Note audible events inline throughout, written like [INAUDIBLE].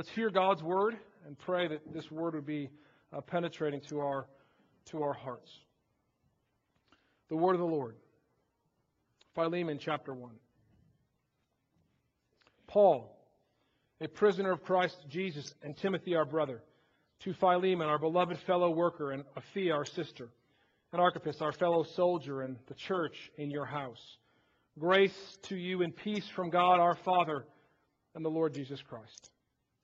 Let's hear God's word and pray that this word would be uh, penetrating to our, to our hearts. The word of the Lord. Philemon chapter 1. Paul, a prisoner of Christ Jesus, and Timothy our brother, to Philemon, our beloved fellow worker, and Apphia our sister, and Archippus, our fellow soldier, and the church in your house. Grace to you and peace from God our Father and the Lord Jesus Christ.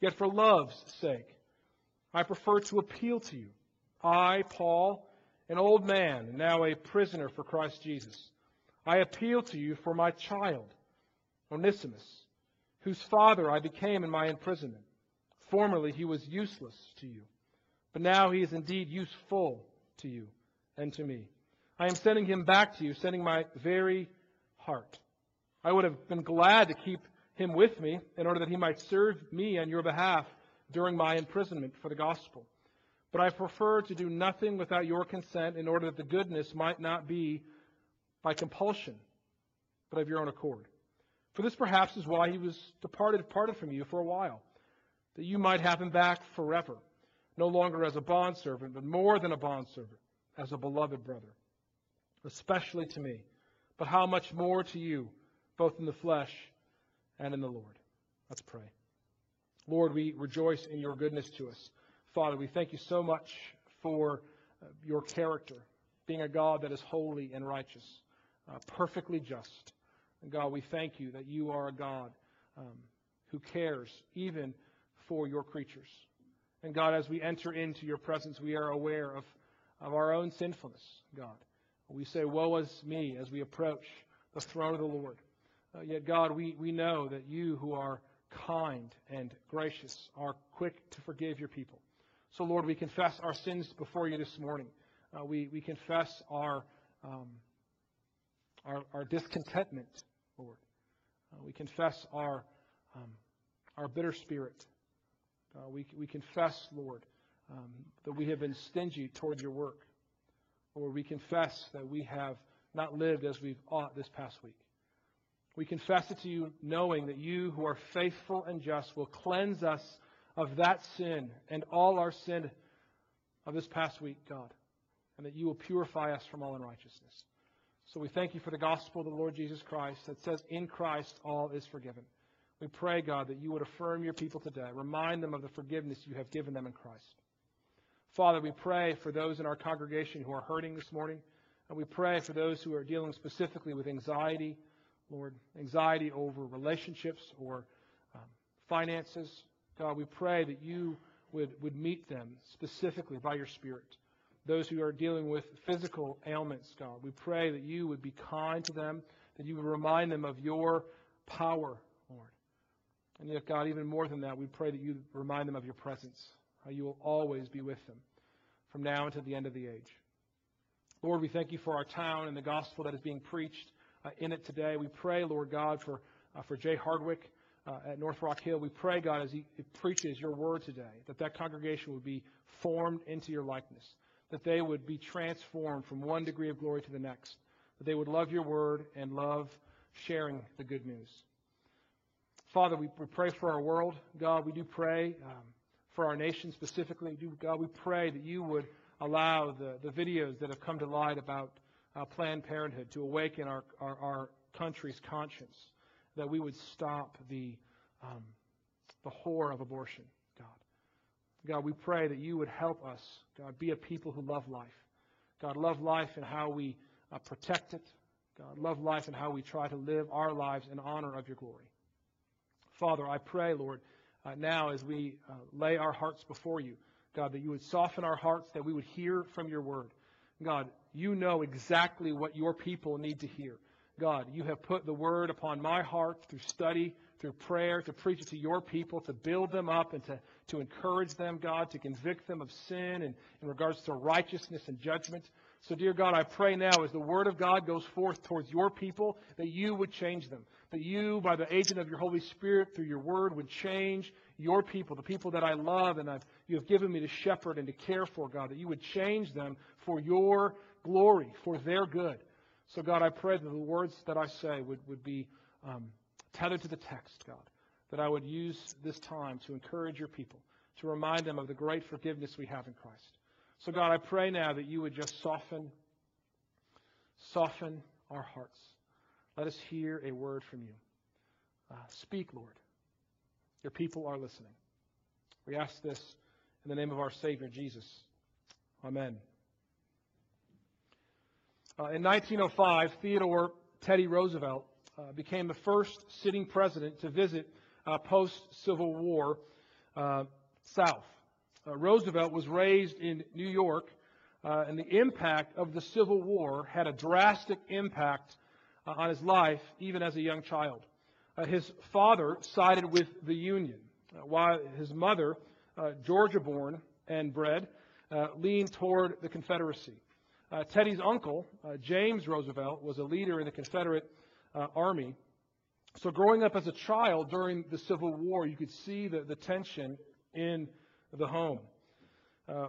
yet for love's sake, I prefer to appeal to you. I, Paul, an old man, now a prisoner for Christ Jesus, I appeal to you for my child, Onesimus, whose father I became in my imprisonment. Formerly he was useless to you, but now he is indeed useful to you and to me. I am sending him back to you, sending my very heart. I would have been glad to keep him with me in order that he might serve me on your behalf during my imprisonment for the gospel. But I prefer to do nothing without your consent in order that the goodness might not be by compulsion, but of your own accord. For this perhaps is why he was departed, parted from you for a while, that you might have him back forever, no longer as a bondservant, but more than a bondservant, as a beloved brother, especially to me, but how much more to you, both in the flesh and in the Lord. Let's pray. Lord, we rejoice in your goodness to us. Father, we thank you so much for uh, your character, being a God that is holy and righteous, uh, perfectly just. And God, we thank you that you are a God um, who cares even for your creatures. And God, as we enter into your presence, we are aware of, of our own sinfulness, God. We say, Woe is me as we approach the throne of the Lord. Uh, yet, God, we, we know that you who are kind and gracious are quick to forgive your people. So, Lord, we confess our sins before you this morning. Uh, we, we confess our, um, our, our, discontentment, Lord. Uh, we confess our, um, our bitter spirit. Uh, we, we confess, Lord, um, that we have been stingy toward your work. Lord, we confess that we have not lived as we've ought this past week. We confess it to you, knowing that you, who are faithful and just, will cleanse us of that sin and all our sin of this past week, God, and that you will purify us from all unrighteousness. So we thank you for the gospel of the Lord Jesus Christ that says, In Christ all is forgiven. We pray, God, that you would affirm your people today. Remind them of the forgiveness you have given them in Christ. Father, we pray for those in our congregation who are hurting this morning. And we pray for those who are dealing specifically with anxiety, Lord, anxiety over relationships or um, finances. God, we pray that you would, would meet them specifically by your Spirit. Those who are dealing with physical ailments, God, we pray that you would be kind to them, that you would remind them of your power, Lord. And yet, God, even more than that, we pray that you remind them of your presence, how you will always be with them from now until the end of the age. Lord, we thank you for our town and the gospel that is being preached in it today. We pray, Lord God, for, uh, for Jay Hardwick uh, at North Rock Hill. We pray, God, as he preaches your word today, that that congregation would be formed into your likeness, that they would be transformed from one degree of glory to the next, that they would love your word and love sharing the good news. Father, we, we pray for our world. God, we do pray um, for our nation specifically. God, we pray that you would allow the, the videos that have come to light about uh, Planned Parenthood, to awaken our, our, our, country's conscience, that we would stop the, um, the horror of abortion, God. God, we pray that you would help us, God, be a people who love life. God, love life and how we uh, protect it. God, love life and how we try to live our lives in honor of your glory. Father, I pray, Lord, uh, now as we uh, lay our hearts before you, God, that you would soften our hearts, that we would hear from your word. God, you know exactly what your people need to hear. God, you have put the word upon my heart through study, through prayer, to preach it to your people, to build them up and to, to encourage them, God, to convict them of sin and in regards to righteousness and judgment. So, dear God, I pray now as the word of God goes forth towards your people that you would change them. That you, by the agent of your Holy Spirit, through your word, would change your people, the people that I love and I've, you have given me to shepherd and to care for, God. That you would change them for your glory, for their good. So, God, I pray that the words that I say would, would be um, tethered to the text, God. That I would use this time to encourage your people, to remind them of the great forgiveness we have in Christ. So, God, I pray now that you would just soften, soften our hearts. Let us hear a word from you. Uh, speak, Lord. Your people are listening. We ask this in the name of our Savior, Jesus. Amen. Uh, in 1905, Theodore Teddy Roosevelt uh, became the first sitting president to visit uh, post Civil War uh, South. Uh, Roosevelt was raised in New York, uh, and the impact of the Civil War had a drastic impact on his life, even as a young child. his father sided with the Union, while his mother, Georgia born and bred, leaned toward the Confederacy. Uh, Teddy's uncle, uh, James Roosevelt, was a leader in the Confederate uh, Army. So, growing up as a child during the Civil War, you could see the, the tension in the home. Uh,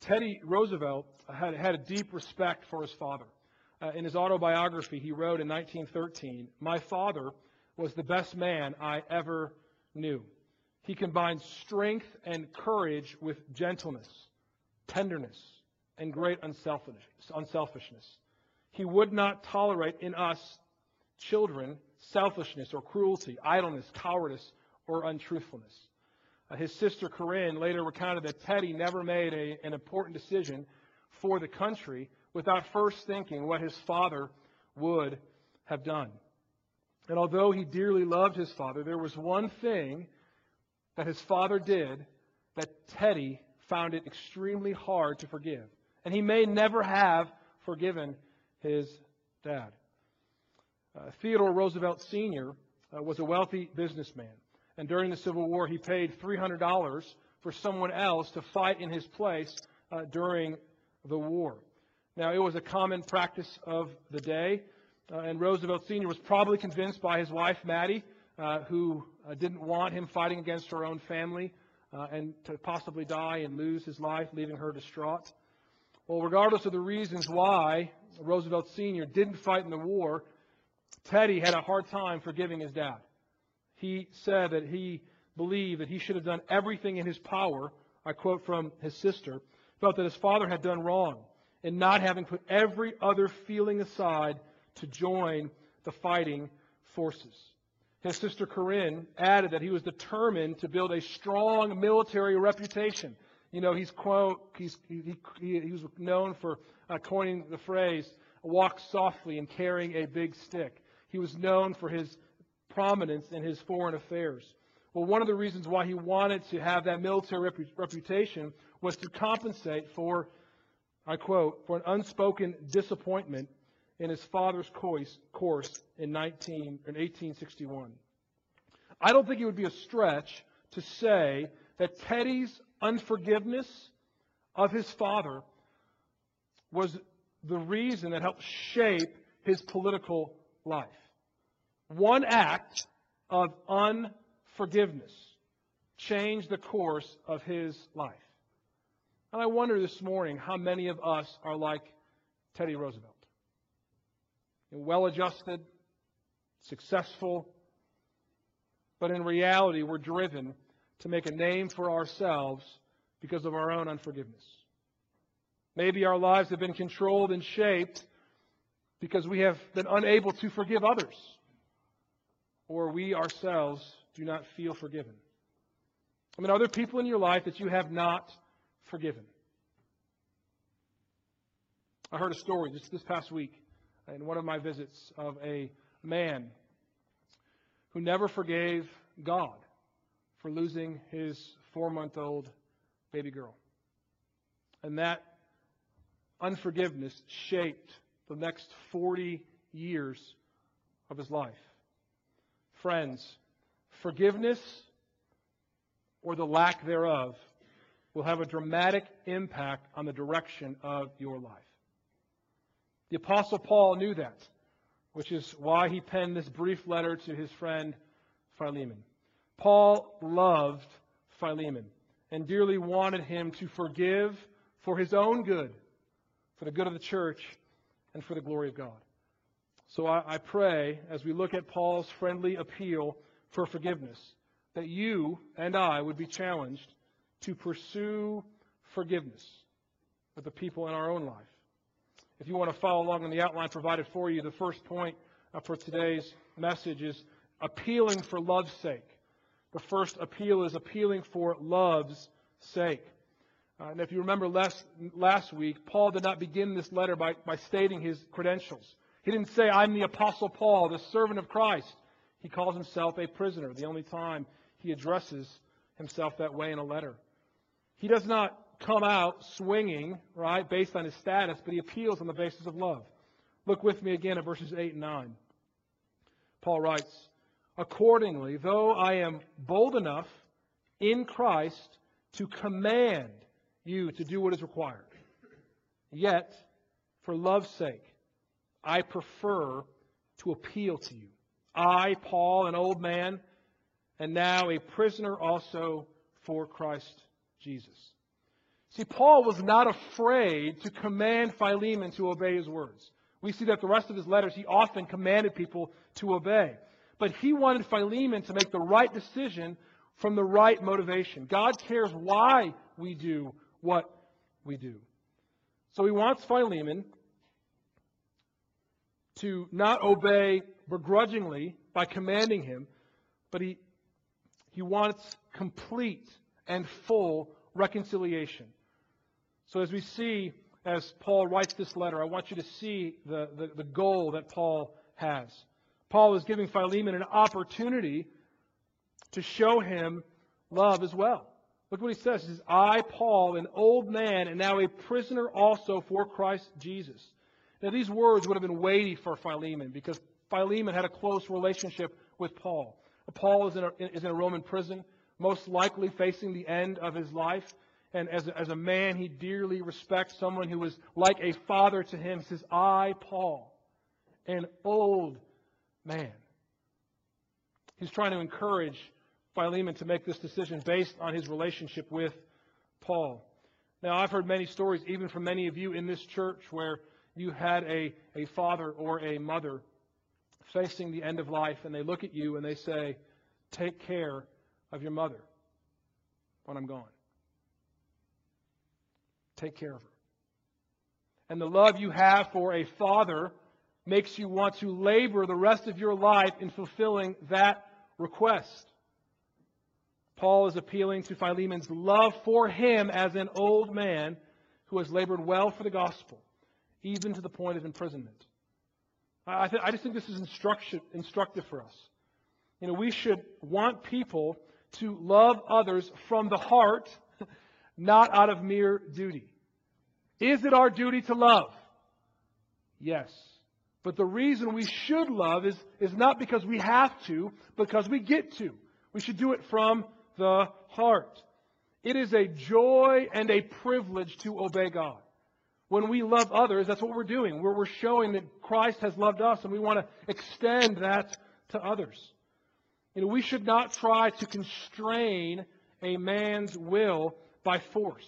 Teddy Roosevelt had, had a deep respect for his father. Uh, in his autobiography, he wrote in 1913 My father was the best man I ever knew. He combined strength and courage with gentleness tenderness, and great unselfishness. He would not tolerate in us children selfishness or cruelty, idleness, cowardice, or untruthfulness. Uh, his sister Corinne later recounted that Teddy never made a, an important decision for the country without first thinking what his father would have done. And although he dearly loved his father, there was one thing that his father did that Teddy found it extremely hard to forgive. And he may never have forgiven his dad. Uh, Theodore Roosevelt Sr. Uh, was a wealthy businessman. And during the Civil War, he paid $300 for someone else to fight in his place uh, during the war. Now, it was a common practice of the day. Uh, and Roosevelt Sr. was probably convinced by his wife, Maddie, uh, who uh, didn't want him fighting against her own family uh, and to possibly die and lose his life, leaving her distraught. Well, regardless of the reasons why Roosevelt Sr. didn't fight in the war, Teddy had a hard time forgiving his dad. He said that he believed that he should have done everything in his power. I quote from his sister, felt that his father had done wrong in not having put every other feeling aside to join the fighting forces. His sister Corinne added that he was determined to build a strong military reputation. You know, he's quote, he's, he, he, he was known for uh, coining the phrase, walk softly and carrying a big stick. He was known for his prominence in his foreign affairs. Well, one of the reasons why he wanted to have that military repu- reputation was to compensate for, I quote, for an unspoken disappointment in his father's course, in, 19, in 1861. I don't think it would be a stretch to say that Teddy's unforgiveness of his father was the reason that helped shape his political life. One act of unforgiveness changed the course of his life. And I wonder this morning how many of us are like Teddy Roosevelt well adjusted, successful, but in reality, we're driven to make a name for ourselves because of our own unforgiveness. Maybe our lives have been controlled and shaped because we have been unable to forgive others, or we ourselves do not feel forgiven. I mean, are there people in your life that you have not forgiven? I heard a story just this past week in one of my visits of a man who never forgave God for losing his four month old baby girl. And that unforgiveness shaped the next 40 years of his life. Friends, forgiveness or the lack thereof will have a dramatic impact on the direction of your life. The Apostle Paul knew that, which is why he penned this brief letter to his friend Philemon. Paul loved Philemon and dearly wanted him to forgive for his own good, for the good of the church, and for the glory of God. So I, I pray, as we look at Paul's friendly appeal for forgiveness, that you and I would be challenged to pursue forgiveness with the people in our own life. If you want to follow along in the outline provided for you, the first point uh, for today's message is appealing for love's sake. The first appeal is appealing for love's sake. Uh, and if you remember last, last week, Paul did not begin this letter by, by stating his credentials. He didn't say, I'm the Apostle Paul, the servant of Christ. He calls himself a prisoner, the only time he addresses himself that way in a letter. He does not come out swinging, right, based on his status, but he appeals on the basis of love. Look with me again at verses 8 and 9. Paul writes, Accordingly, though I am bold enough in Christ to command you to do what is required, yet, for love's sake, I prefer to appeal to you. I, Paul, an old man, and now a prisoner also for Christ Jesus. See, Paul was not afraid to command Philemon to obey his words. We see that the rest of his letters, he often commanded people to obey. But he wanted Philemon to make the right decision from the right motivation. God cares why we do what we do. So he wants Philemon to not obey begrudgingly by commanding him, but he, he wants complete and full reconciliation. So as we see, as Paul writes this letter, I want you to see the, the, the goal that Paul has. Paul is giving Philemon an opportunity to show him love as well. Look what he says. He says, I, Paul, an old man, and now a prisoner also for Christ Jesus. Now, these words would have been weighty for Philemon because Philemon had a close relationship with Paul. Paul is in a, is in a Roman prison, most likely facing the end of his life. And as a, as a man, he dearly respects someone who was like a father to him. He says, I, Paul, an old man. He's trying to encourage Philemon to make this decision based on his relationship with Paul. Now, I've heard many stories, even from many of you in this church, where you had a, a father or a mother facing the end of life, and they look at you and they say, Take care of your mother when I'm gone. Take care of her. And the love you have for a father makes you want to labor the rest of your life in fulfilling that request. Paul is appealing to Philemon's love for him as an old man who has labored well for the gospel even to the point of imprisonment. I, th- I just think this is instructive for us. You know, we should want people to love others from the heart, not out of mere duty. Is it our duty to love? Yes. But the reason we should love is, is not because we have to, because we get to. We should do it from the heart. It is a joy and a privilege to obey God. When we love others, that's what we're doing. We're, we're showing that Christ has loved us, and we want to extend that to others. You know, we should not try to constrain a man's will by force,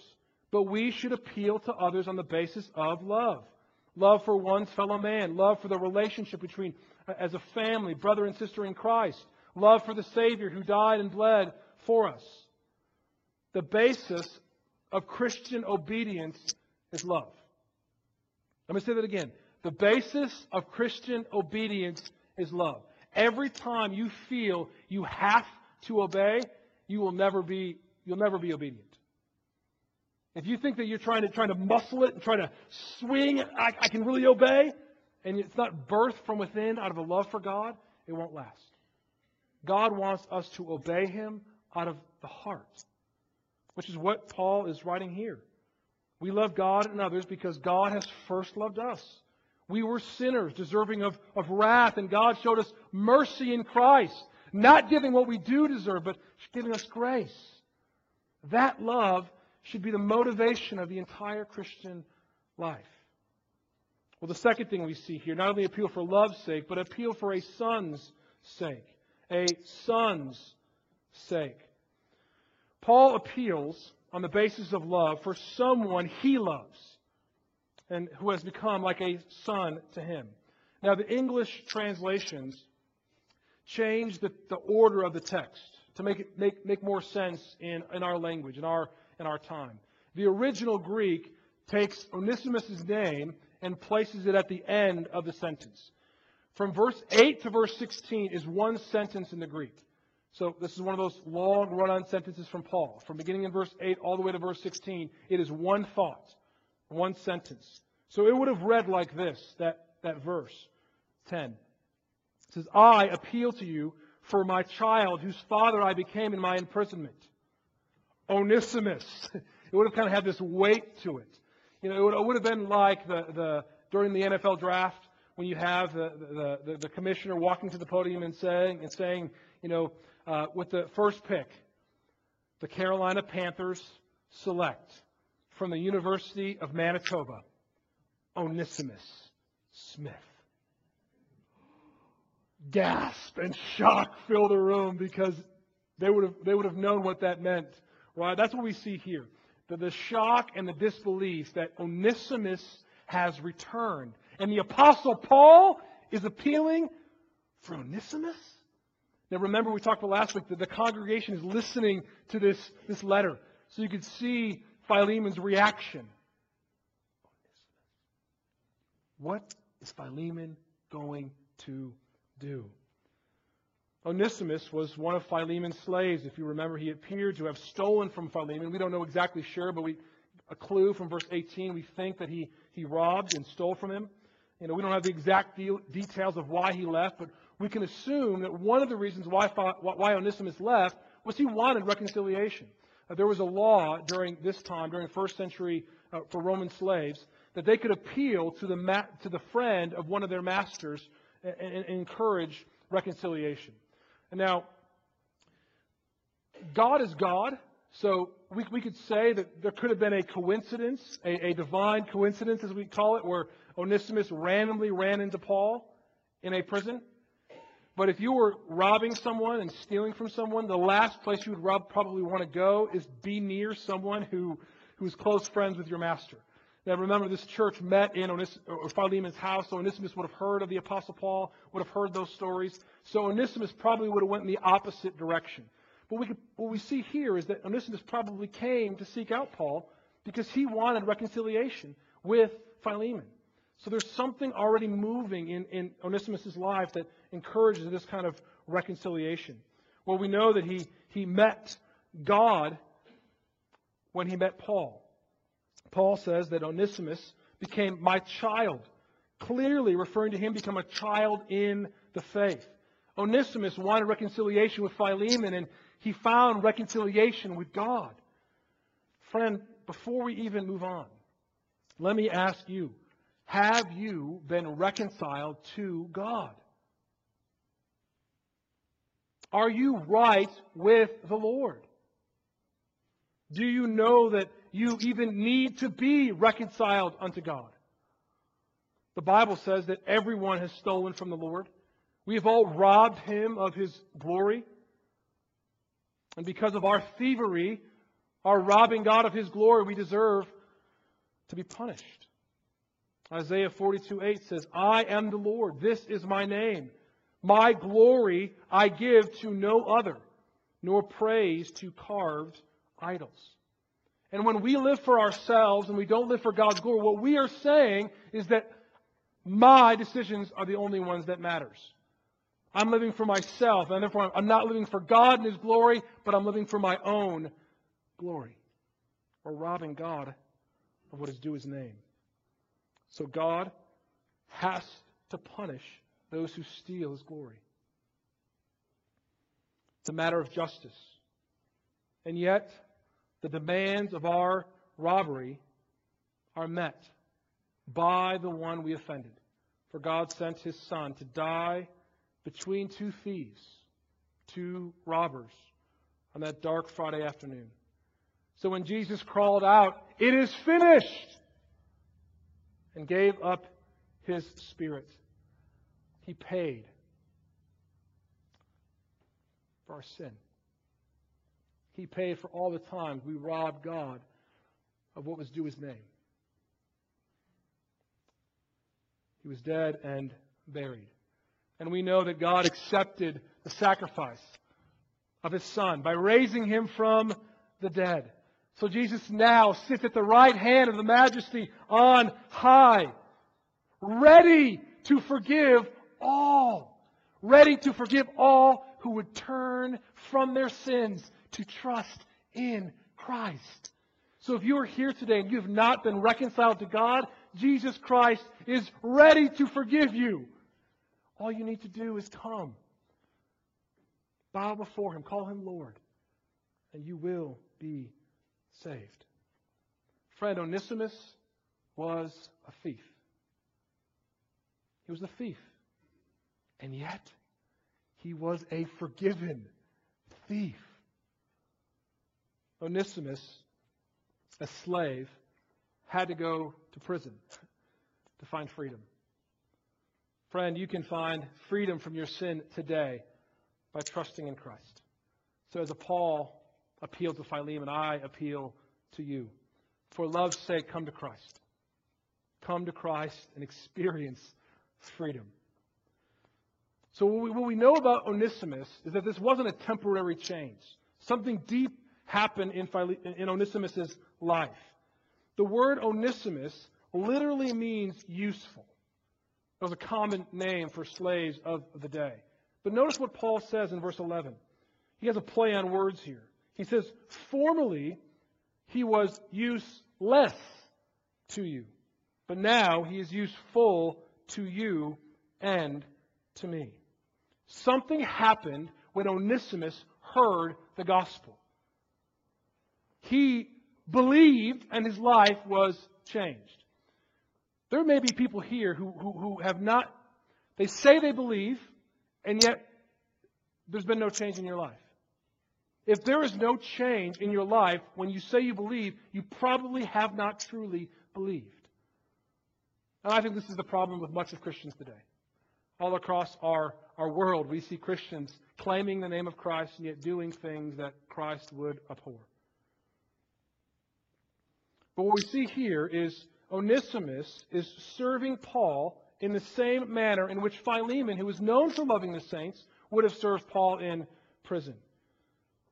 but we should appeal to others on the basis of love. Love for one's fellow man, love for the relationship between, uh, as a family, brother and sister in Christ, love for the Savior who died and bled for us. The basis of Christian obedience is love. Let me say that again. The basis of Christian obedience is love. Every time you feel you have to obey, you will never be, you'll never be obedient. If you think that you're trying to, trying to muscle it and trying to swing, I, I can really obey, and it's not birthed from within out of a love for God, it won't last. God wants us to obey Him out of the heart, which is what Paul is writing here. We love God and others because God has first loved us. We were sinners, deserving of, of wrath, and God showed us mercy in Christ. Not giving what we do deserve, but giving us grace. That love should be the motivation of the entire Christian life. Well, the second thing we see here, not only appeal for love's sake, but appeal for a son's sake. A son's sake. Paul appeals on the basis of love for someone he loves and who has become like a son to him. Now, the English translations change the, the order of the text to make it make, make more sense in, in our language, in our, in our time. The original Greek takes Onesimus' name and places it at the end of the sentence. From verse 8 to verse 16 is one sentence in the Greek. So this is one of those long run-on sentences from Paul. From beginning in verse 8 all the way to verse 16, it is one thought, one sentence. So it would have read like this, that, that verse 10. It says, I appeal to you for my child whose father I became in my imprisonment. Onesimus. It would have kind of had this weight to it. You know, it would, it would have been like the, the, during the NFL draft when you have the, the, the, the commissioner walking to the podium and saying, and saying you know, uh, with the first pick, the Carolina Panthers select from the University of Manitoba, Onesimus Smith. Gasp and shock fill the room because they would have, they would have known what that meant. Right? That's what we see here the, the shock and the disbelief that Onesimus has returned. And the Apostle Paul is appealing for Onesimus? Now remember, we talked about last week that the congregation is listening to this, this letter. So you could see Philemon's reaction. What is Philemon going to do? Onesimus was one of Philemon's slaves. If you remember, he appeared to have stolen from Philemon. We don't know exactly sure, but we, a clue from verse 18, we think that he, he robbed and stole from him. You know, we don't have the exact de- details of why he left, but we can assume that one of the reasons why, why Onesimus left was he wanted reconciliation. Uh, there was a law during this time, during the first century, uh, for Roman slaves, that they could appeal to the, ma- to the friend of one of their masters and, and, and encourage reconciliation. Now, God is God, so we, we could say that there could have been a coincidence, a, a divine coincidence, as we call it, where Onesimus randomly ran into Paul in a prison. But if you were robbing someone and stealing from someone, the last place you would rob, probably want to go is be near someone who, who's close friends with your master. Now remember, this church met in Onis- uh, Philemon's house, so Onesimus would have heard of the Apostle Paul, would have heard those stories. So Onesimus probably would have went in the opposite direction. But we could, what we see here is that Onesimus probably came to seek out Paul because he wanted reconciliation with Philemon. So there's something already moving in, in Onesimus' life that encourages this kind of reconciliation. Well, we know that he, he met God when he met Paul. Paul says that Onesimus became my child, clearly referring to him become a child in the faith. Onesimus wanted reconciliation with Philemon, and he found reconciliation with God. Friend, before we even move on, let me ask you have you been reconciled to God? Are you right with the Lord? Do you know that you even need to be reconciled unto God. The Bible says that everyone has stolen from the Lord. We have all robbed him of his glory. And because of our thievery, our robbing God of his glory, we deserve to be punished. Isaiah 42 8 says, I am the Lord. This is my name. My glory I give to no other, nor praise to carved idols. And when we live for ourselves and we don't live for God's glory, what we are saying is that my decisions are the only ones that matters. I'm living for myself, and therefore I'm not living for God and His glory, but I'm living for my own glory. Or robbing God of what is due His name. So God has to punish those who steal His glory. It's a matter of justice. And yet, the demands of our robbery are met by the one we offended. For God sent his Son to die between two thieves, two robbers on that dark Friday afternoon. So when Jesus crawled out, It is finished, and gave up his spirit, he paid for our sin. He paid for all the times we robbed God of what was due his name. He was dead and buried. And we know that God accepted the sacrifice of his son by raising him from the dead. So Jesus now sits at the right hand of the majesty on high, ready to forgive all. Ready to forgive all who would turn from their sins to trust in Christ. So if you are here today and you have not been reconciled to God, Jesus Christ is ready to forgive you. All you need to do is come. Bow before Him, call Him Lord, and you will be saved. Friend, Onesimus was a thief. He was a thief. And yet, he was a forgiven thief. Onesimus, a slave, had to go to prison to find freedom. Friend, you can find freedom from your sin today by trusting in Christ. So, as Paul appealed to Philemon, I appeal to you. For love's sake, come to Christ. Come to Christ and experience freedom. So, what we know about Onesimus is that this wasn't a temporary change. Something deep happened in, in life. The word Onesimus literally means useful. It was a common name for slaves of the day. But notice what Paul says in verse 11. He has a play on words here. He says, Formerly he was useless to you, but now he is useful to you and to me. Something happened when Onesimus heard the gospel. He believed and his life was changed. There may be people here who, who, who have not, they say they believe, and yet there's been no change in your life. If there is no change in your life when you say you believe, you probably have not truly believed. And I think this is the problem with much of Christians today. All across our, our world, we see Christians claiming the name of Christ and yet doing things that Christ would abhor. But what we see here is Onesimus is serving Paul in the same manner in which Philemon, who was known for loving the saints, would have served Paul in prison.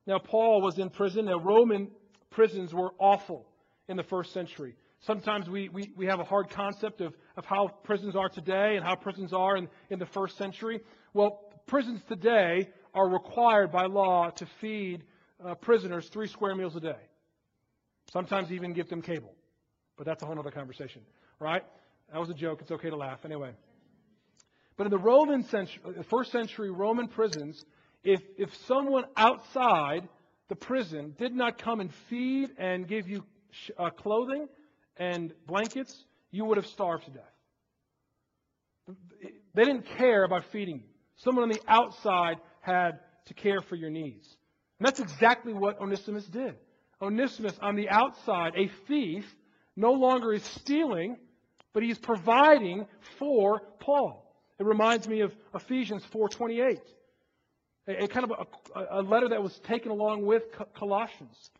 Now, Paul was in prison. Now, Roman prisons were awful in the first century. Sometimes we, we, we have a hard concept of, of how prisons are today and how prisons are in, in the first century. Well, prisons today are required by law to feed uh, prisoners three square meals a day. Sometimes even give them cable. But that's a whole other conversation, right? That was a joke. It's okay to laugh. Anyway. But in the Roman century, uh, first century Roman prisons, if, if someone outside the prison did not come and feed and give you uh, clothing and blankets, you would have starved to death. They didn't care about feeding you. Someone on the outside had to care for your needs. And that's exactly what Onesimus did. Onesimus, on the outside, a thief, no longer is stealing, but he's providing for Paul. It reminds me of Ephesians 4:28, a, a, kind of a, a, letter that was taken along with Colossians.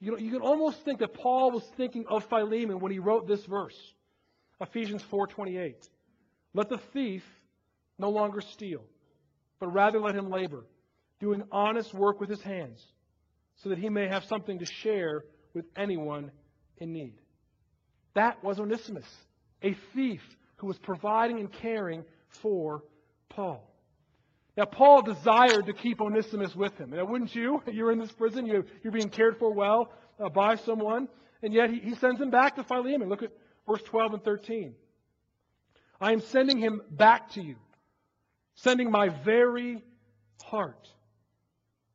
You, know, you can almost think that Paul was thinking of Philemon when he wrote this verse, Ephesians 4:28. Let the thief no longer steal, but rather let him labor, doing honest work with his hands so that he may have something to share with anyone in need. That was Onesimus, a thief who was providing and caring for Paul. Now, Paul desired to keep Onesimus with him. Now, wouldn't you? [LAUGHS] You're in this prison, you, are being cared for well uh, by someone, and yet he, he sends him back to Philemon. Look at verse 12 and 13. I am sending him back to you, sending my very heart.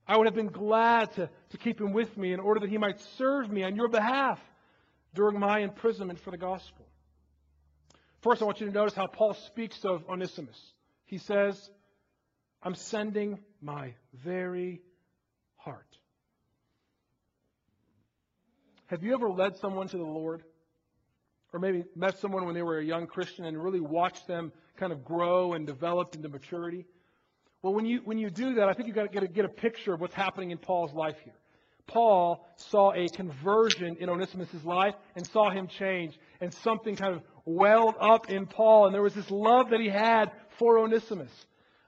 I would have been glad to, to keep him with me in order that he might serve me on your behalf during my imprisonment for the gospel. First, I want you to notice how Paul speaks of Onesimus. He says, I'm sending my very heart. Have you ever led someone to the Lord? Or maybe met someone when they were a young Christian and really watched them kind of grow and develop into maturity? Well, when you, when you do that, I think you've got to get a, picture of what's happening in Paul's life here. Paul saw a conversion in Onesimus' life and saw him change, and something kind of welled up in Paul, and there was this love that he had for Onesimus.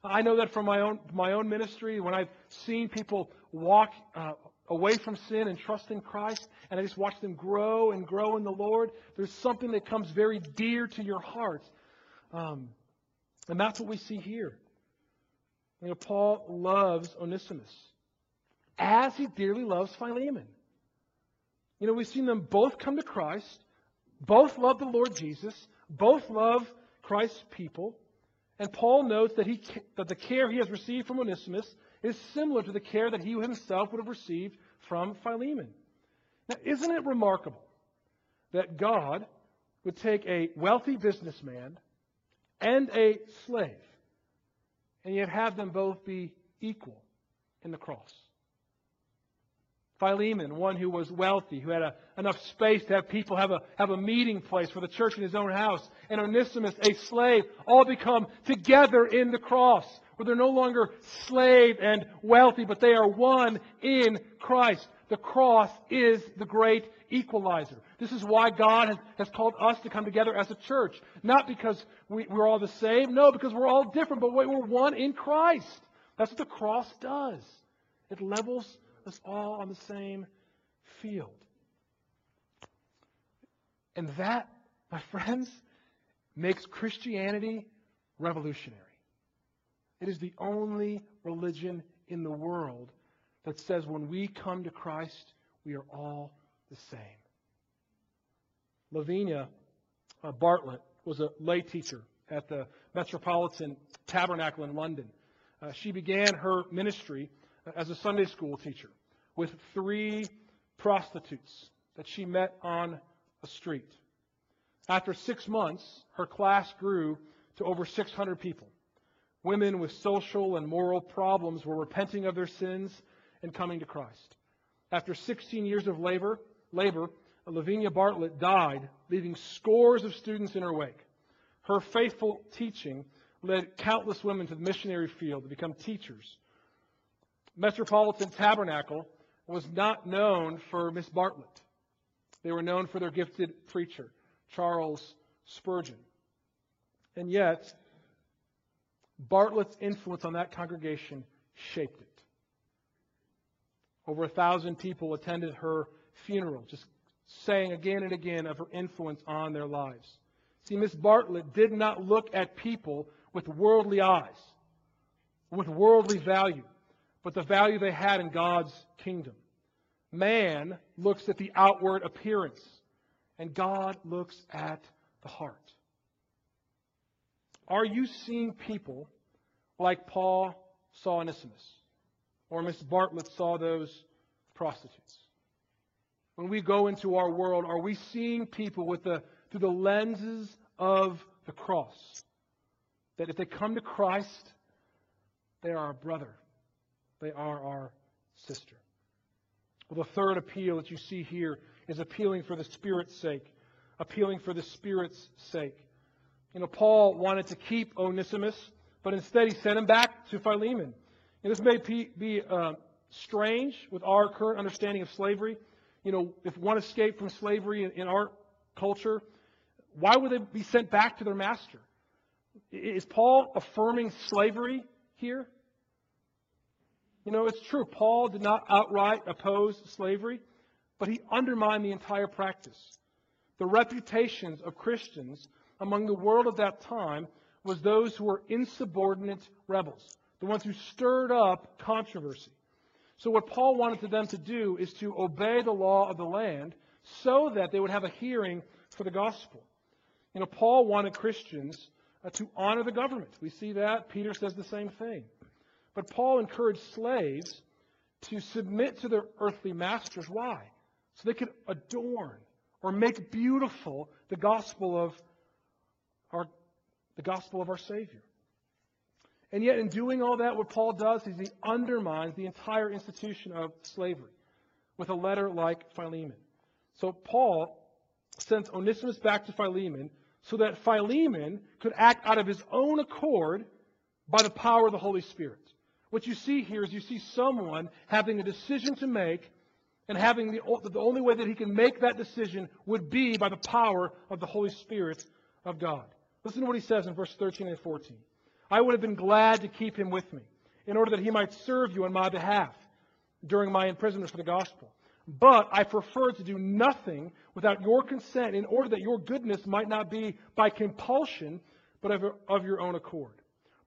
I know that from my own, my own ministry, when I've seen people walk uh, away from sin and trust in Christ, and I just watch them grow and grow in the Lord, there's something that comes very dear to your heart. Um, and that's what we see here. You know, Paul loves Onesimus as he dearly loves Philemon. You know, we've seen them both come to Christ, both love the Lord Jesus, both love Christ's people, and Paul notes that, he, that the care he has received from Onesimus is similar to the care that he himself would have received from Philemon. Now, isn't it remarkable that God would take a wealthy businessman and a slave and yet have them both be equal in the cross? Philemon, one who was wealthy, who had a, enough space to have people have a, have a meeting place for the church in his own house, and Onesimus, a slave, all become together in the cross, where they're no longer slave and wealthy, but they are one in Christ. The cross is the great equalizer. This is why God has, has called us to come together as a church. Not because we, we're all the same, no, because we're all different, but we're one in Christ. That's what the cross does. It levels us all on the same field. And that, my friends, makes Christianity revolutionary. It is the only religion in the world that says when we come to Christ, we are all the same. Lavinia uh, Bartlett was a lay teacher at the Metropolitan Tabernacle in London. Uh, she began her ministry as a Sunday school teacher with three prostitutes that she met on a street. After six months, her class grew to over 600 people. Women with social and moral problems were repenting of their sins and coming to Christ. After 16 years of labor, labor, Lavinia Bartlett died, leaving scores of students in her wake. Her faithful teaching led countless women to the missionary field to become teachers. Metropolitan Tabernacle was not known for Miss Bartlett. They were known for their gifted preacher, Charles Spurgeon. And yet, Bartlett's influence on that congregation shaped it. Over a thousand people attended her funeral, just saying again and again of her influence on their lives. See, Miss Bartlett did not look at people with worldly eyes, with worldly value but the value they had in God's kingdom. Man looks at the outward appearance, and God looks at the heart. Are you seeing people like Paul saw Onesimus, or Miss Bartlett saw those prostitutes? When we go into our world, are we seeing people with the, through the lenses of the cross? That if they come to Christ, they are our brother, they are our sister. Well, the third appeal that you see here is appealing for the Spirit's sake. Appealing for the Spirit's sake. You know, Paul wanted to keep Onesimus, but instead he sent him back to Philemon. And this may be uh, strange with our current understanding of slavery. You know, if one escaped from slavery in, in our culture, why would they be sent back to their master? Is Paul affirming slavery here? You know, it's true. Paul did not outright oppose slavery, but he undermined the entire practice. The reputations of Christians among the world of that time was those who were insubordinate rebels, the ones who stirred up controversy. So what Paul wanted them to do is to obey the law of the land so that they would have a hearing for the gospel. You know, Paul wanted Christians uh, to honor the government. We see that. Peter says the same thing. But Paul encouraged slaves to submit to their earthly masters. Why? So they could adorn or make beautiful the gospel of our, the gospel of our Savior. And yet, in doing all that, what Paul does is he undermines the entire institution of slavery with a letter like Philemon. So, Paul sends Onesimus back to Philemon so that Philemon could act out of his own accord by the power of the Holy Spirit. What you see here is you see someone having a decision to make, and having the, the only way that he can make that decision would be by the power of the Holy Spirit of God. Listen to what he says in verse 13 and 14. I would have been glad to keep him with me, in order that he might serve you on my behalf during my imprisonment for the gospel. But I prefer to do nothing without your consent, in order that your goodness might not be by compulsion, but of, of your own accord.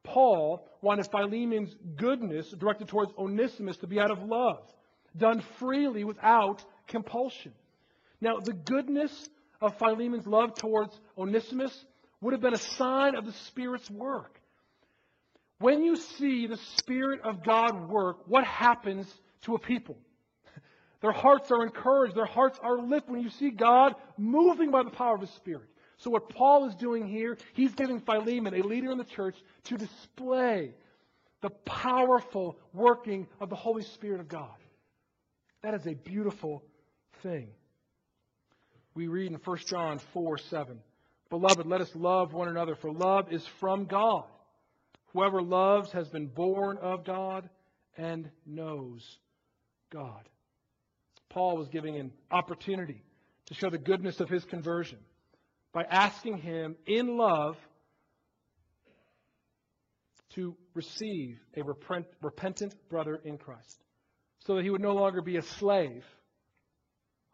Paul wanted Philemon's goodness directed towards Onesimus to be out of love, done freely without compulsion. Now, the goodness of Philemon's love towards Onesimus would have been a sign of the Spirit's work. When you see the Spirit of God work, what happens to a people? Their hearts are encouraged, their hearts are lifted when you see God moving by the power of His Spirit. So, what Paul is doing here, he's giving Philemon, a leader in the church, to display the powerful working of the Holy Spirit of God. That is a beautiful thing. We read in 1 John 4 7. Beloved, let us love one another, for love is from God. Whoever loves has been born of God and knows God. Paul was giving an opportunity to show the goodness of his conversion by asking him in love to receive a repentant brother in Christ so that he would no longer be a slave,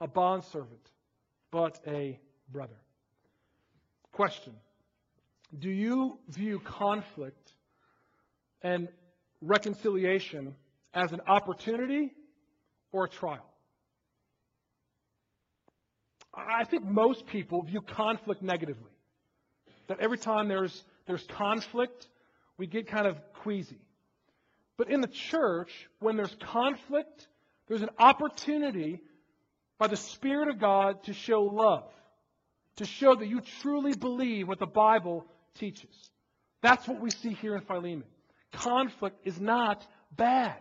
a bondservant, but a brother. Question Do you view conflict and reconciliation as an opportunity or a trial? I think most people view conflict negatively. That every time there's, there's conflict, we get kind of queasy. But in the church, when there's conflict, there's an opportunity by the Spirit of God to show love, to show that you truly believe what the Bible teaches. That's what we see here in Philemon. Conflict is not bad.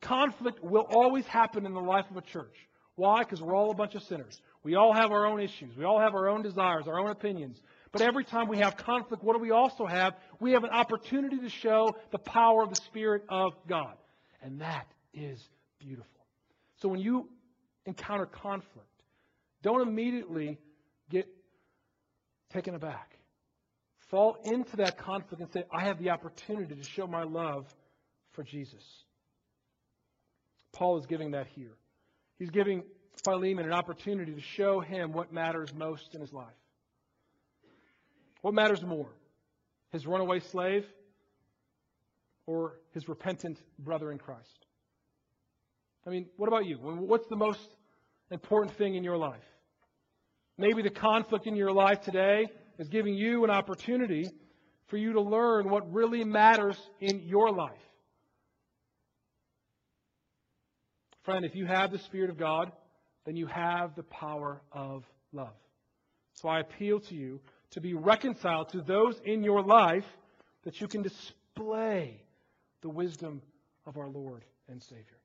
Conflict will always happen in the life of a church. Why? Because we're all a bunch of sinners. We all have our own issues. We all have our own desires, our own opinions. But every time we have conflict, what do we also have? We have an opportunity to show the power of the Spirit of God. And that is beautiful. So when you encounter conflict, don't immediately get taken aback. Fall into that conflict and say, I have the opportunity to show my love for Jesus. Paul is giving that here. He's giving Philemon an opportunity to show him what matters most in his life. What matters more? His runaway slave or his repentant brother in Christ? I mean, what about you? What's the most important thing in your life? Maybe the conflict in your life today is giving you an opportunity for you to learn what really matters in your life. Friend, if you have the Spirit of God, then you have the power of love. So I appeal to you to be reconciled to those in your life that you can display the wisdom of our Lord and Savior.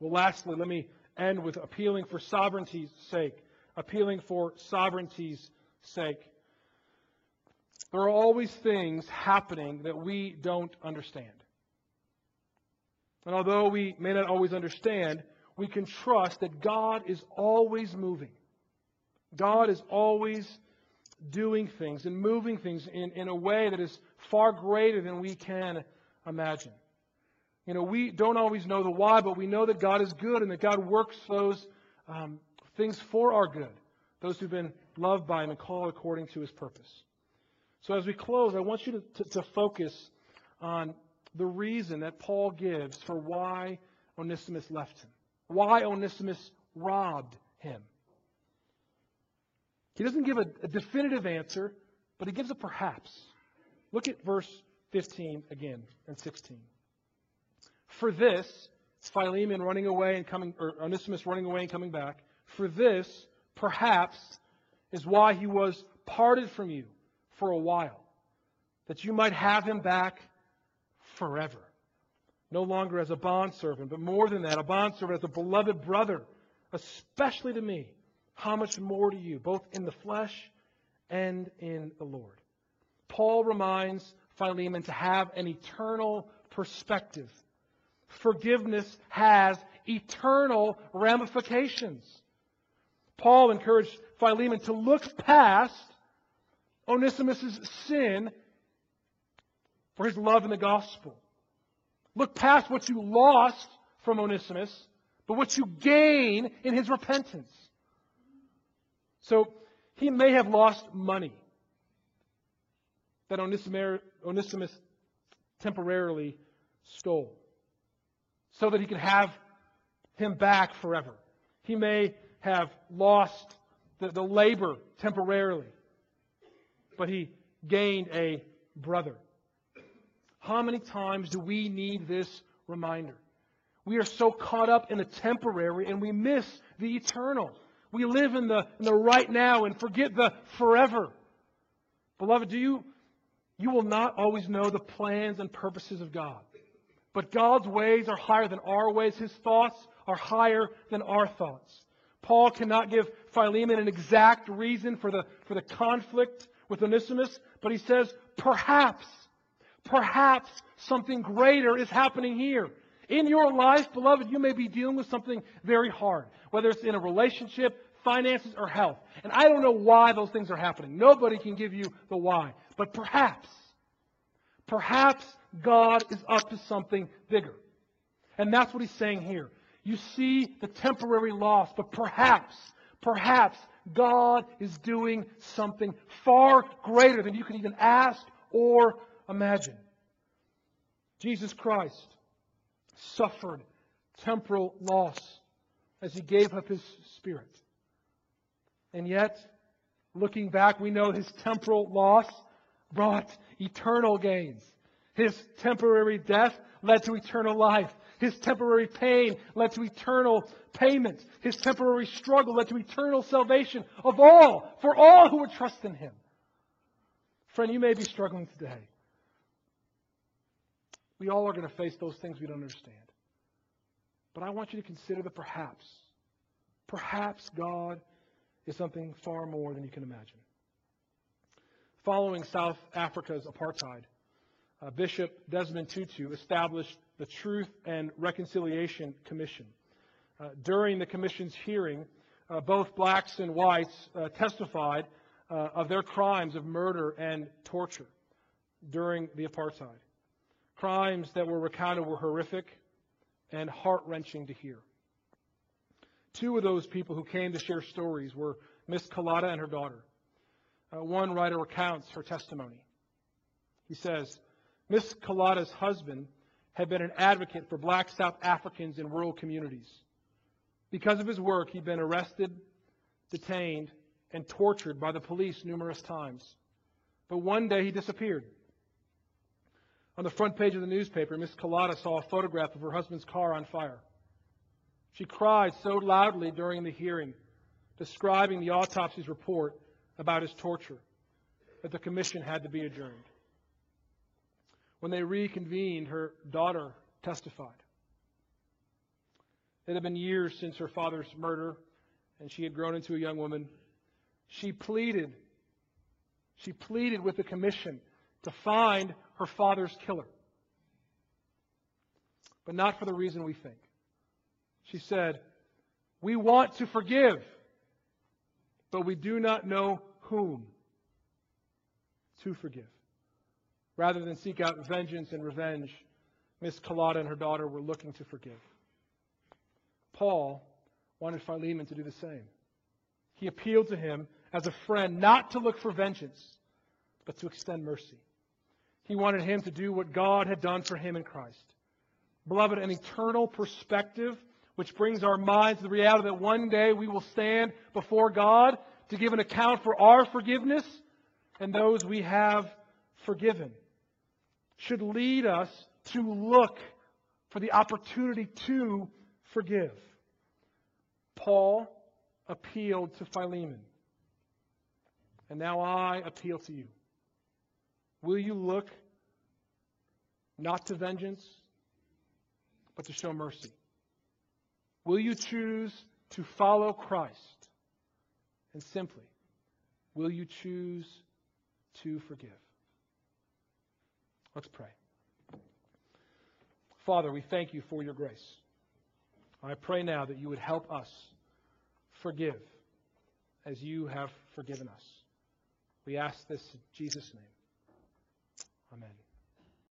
Well, lastly, let me end with appealing for sovereignty's sake. Appealing for sovereignty's sake. There are always things happening that we don't understand. And although we may not always understand, we can trust that God is always moving. God is always doing things and moving things in, in a way that is far greater than we can imagine. You know, we don't always know the why, but we know that God is good and that God works those um, things for our good, those who've been loved by Him and called according to His purpose. So as we close, I want you to, to, to focus on the reason that Paul gives for why Onesimus left him why Onesimus robbed him. He doesn't give a, a definitive answer, but he gives a perhaps. Look at verse 15 again and 16. For this, Philemon running away and coming, or Onesimus running away and coming back, for this, perhaps, is why he was parted from you for a while, that you might have him back forever. No longer as a bondservant, but more than that, a bondservant as a beloved brother, especially to me. How much more to you, both in the flesh and in the Lord? Paul reminds Philemon to have an eternal perspective. Forgiveness has eternal ramifications. Paul encouraged Philemon to look past Onesimus' sin for his love in the gospel. Look past what you lost from Onesimus, but what you gain in his repentance. So he may have lost money that Onesimus temporarily stole so that he could have him back forever. He may have lost the, the labor temporarily, but he gained a brother. How many times do we need this reminder? We are so caught up in the temporary and we miss the eternal. We live in the, in the right now and forget the forever. Beloved, do you, you will not always know the plans and purposes of God. But God's ways are higher than our ways. His thoughts are higher than our thoughts. Paul cannot give Philemon an exact reason for the, for the conflict with Onesimus, but he says, perhaps, perhaps something greater is happening here. In your life, beloved, you may be dealing with something very hard, whether it's in a relationship, finances, or health. And I don't know why those things are happening. Nobody can give you the why. But perhaps, perhaps God is up to something bigger. And that's what he's saying here. You see the temporary loss, but perhaps, perhaps God is doing something far greater than you can even ask or imagine. Jesus Christ suffered temporal loss as he gave up his spirit. And yet, looking back, we know his temporal loss brought eternal gains. His temporary death led to eternal life. His temporary pain led to eternal payment. His temporary struggle led to eternal salvation of all, for all who would trust in him. Friend, you may be struggling today. We all are going to face those things we don't understand. But I want you to consider the perhaps. Perhaps God is something far more than you can imagine. Following South Africa's apartheid, uh, Bishop Desmond Tutu established the Truth and Reconciliation Commission. Uh, during the commission's hearing, uh, both blacks and whites uh, testified uh, of their crimes of murder and torture during the apartheid. Crimes that were recounted were horrific and heart wrenching to hear. Two of those people who came to share stories were Miss Calata and her daughter. Uh, one writer recounts her testimony. He says, Miss Calata's husband had been an advocate for black South Africans in rural communities. Because of his work, he'd been arrested, detained, and tortured by the police numerous times. But one day he disappeared. On the front page of the newspaper, Miss Calata saw a photograph of her husband's car on fire. She cried so loudly during the hearing, describing the autopsy's report about his torture, that the commission had to be adjourned. When they reconvened, her daughter testified. It had been years since her father's murder, and she had grown into a young woman. She pleaded, she pleaded with the commission to find her father's killer. But not for the reason we think. She said, We want to forgive, but we do not know whom to forgive. Rather than seek out vengeance and revenge, Miss Calata and her daughter were looking to forgive. Paul wanted Philemon to do the same. He appealed to him as a friend not to look for vengeance, but to extend mercy. He wanted him to do what God had done for him in Christ. Beloved, an eternal perspective which brings our minds to the reality that one day we will stand before God to give an account for our forgiveness and those we have forgiven should lead us to look for the opportunity to forgive. Paul appealed to Philemon. And now I appeal to you. Will you look not to vengeance, but to show mercy? Will you choose to follow Christ? And simply, will you choose to forgive? Let's pray. Father, we thank you for your grace. I pray now that you would help us forgive as you have forgiven us. We ask this in Jesus' name. Amen.